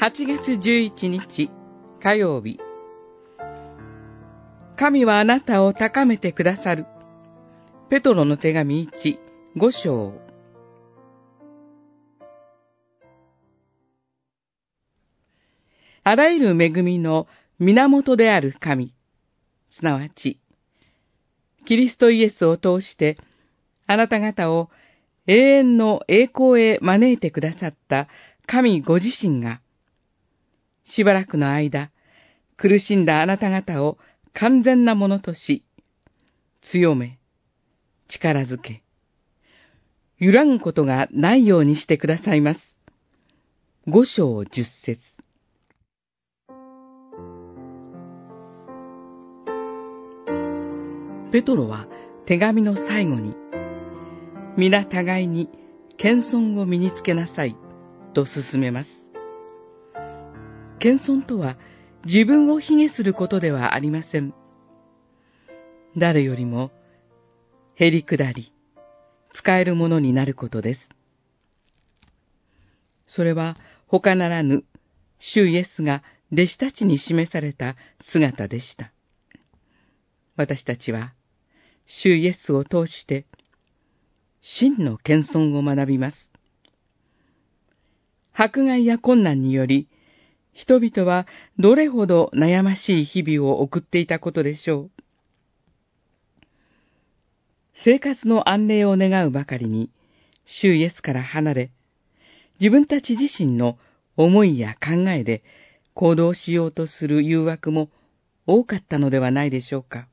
8月11日火曜日神はあなたを高めてくださる。ペトロの手紙1、5章。あらゆる恵みの源である神、すなわち、キリストイエスを通して、あなた方を永遠の栄光へ招いてくださった神ご自身が、しばらくの間、苦しんだあなた方を完全なものとし、強め、力づけ、揺らぐことがないようにしてくださいます。五章十節ペトロは手紙の最後に、皆互いに謙遜を身につけなさいと進めます。謙遜とは自分を卑下することではありません。誰よりも、へりくだり、使えるものになることです。それは他ならぬ、主イエスが弟子たちに示された姿でした。私たちは、主イエスを通して、真の謙遜を学びます。迫害や困難により、人々はどれほど悩ましい日々を送っていたことでしょう。生活の安寧を願うばかりに、主イエスから離れ、自分たち自身の思いや考えで行動しようとする誘惑も多かったのではないでしょうか。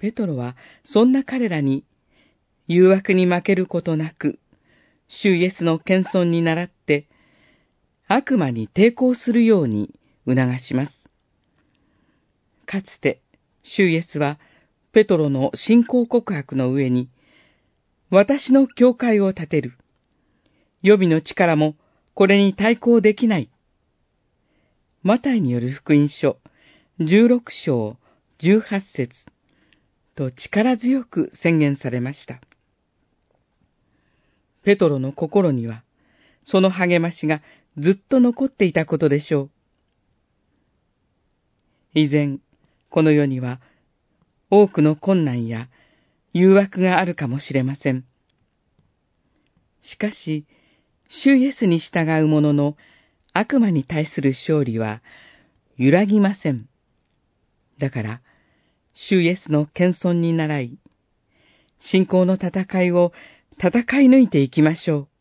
ペトロはそんな彼らに誘惑に負けることなく、主イエスの謙遜に倣って悪魔に抵抗するように促します。かつて、シュイエスは、ペトロの信仰告白の上に、私の教会を建てる。予備の力もこれに対抗できない。マタイによる福音書16章18節と力強く宣言されました。ペトロの心には、その励ましがずっと残っていたことでしょう。以前、この世には多くの困難や誘惑があるかもしれません。しかし、主イエスに従う者の悪魔に対する勝利は揺らぎません。だから、主イエスの謙遜に倣い、信仰の戦いを戦い抜いていきましょう。